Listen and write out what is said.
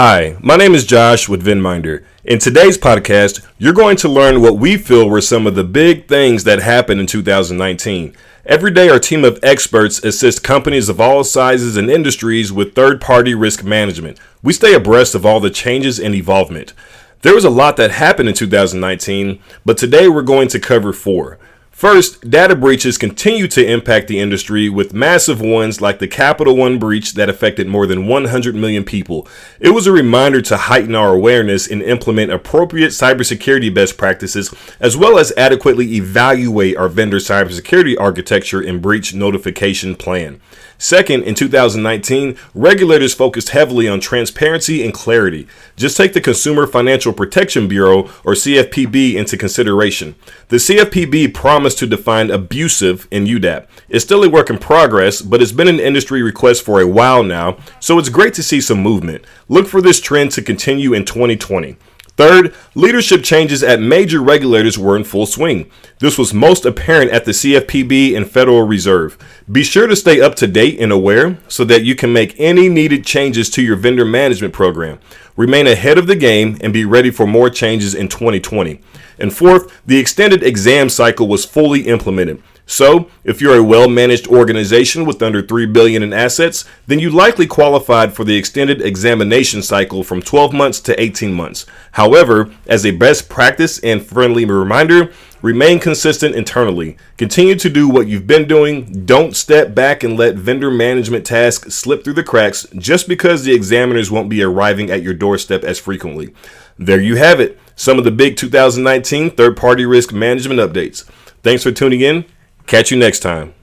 Hi, my name is Josh with Venminder. In today's podcast, you're going to learn what we feel were some of the big things that happened in 2019. Every day, our team of experts assist companies of all sizes and industries with third party risk management. We stay abreast of all the changes and evolvement. There was a lot that happened in 2019, but today we're going to cover four. First, data breaches continue to impact the industry with massive ones like the Capital One breach that affected more than 100 million people. It was a reminder to heighten our awareness and implement appropriate cybersecurity best practices, as well as adequately evaluate our vendor cybersecurity architecture and breach notification plan. Second, in 2019, regulators focused heavily on transparency and clarity. Just take the Consumer Financial Protection Bureau, or CFPB, into consideration. The CFPB promised to define abusive in UDAP. It's still a work in progress, but it's been an industry request for a while now, so it's great to see some movement. Look for this trend to continue in 2020. Third, leadership changes at major regulators were in full swing. This was most apparent at the CFPB and Federal Reserve. Be sure to stay up to date and aware so that you can make any needed changes to your vendor management program. Remain ahead of the game and be ready for more changes in 2020. And fourth, the extended exam cycle was fully implemented. So, if you're a well-managed organization with under 3 billion in assets, then you likely qualified for the extended examination cycle from 12 months to 18 months. However, as a best practice and friendly reminder, remain consistent internally. Continue to do what you've been doing. Don't step back and let vendor management tasks slip through the cracks just because the examiners won't be arriving at your doorstep as frequently. There you have it. Some of the big 2019 third-party risk management updates. Thanks for tuning in Catch you next time.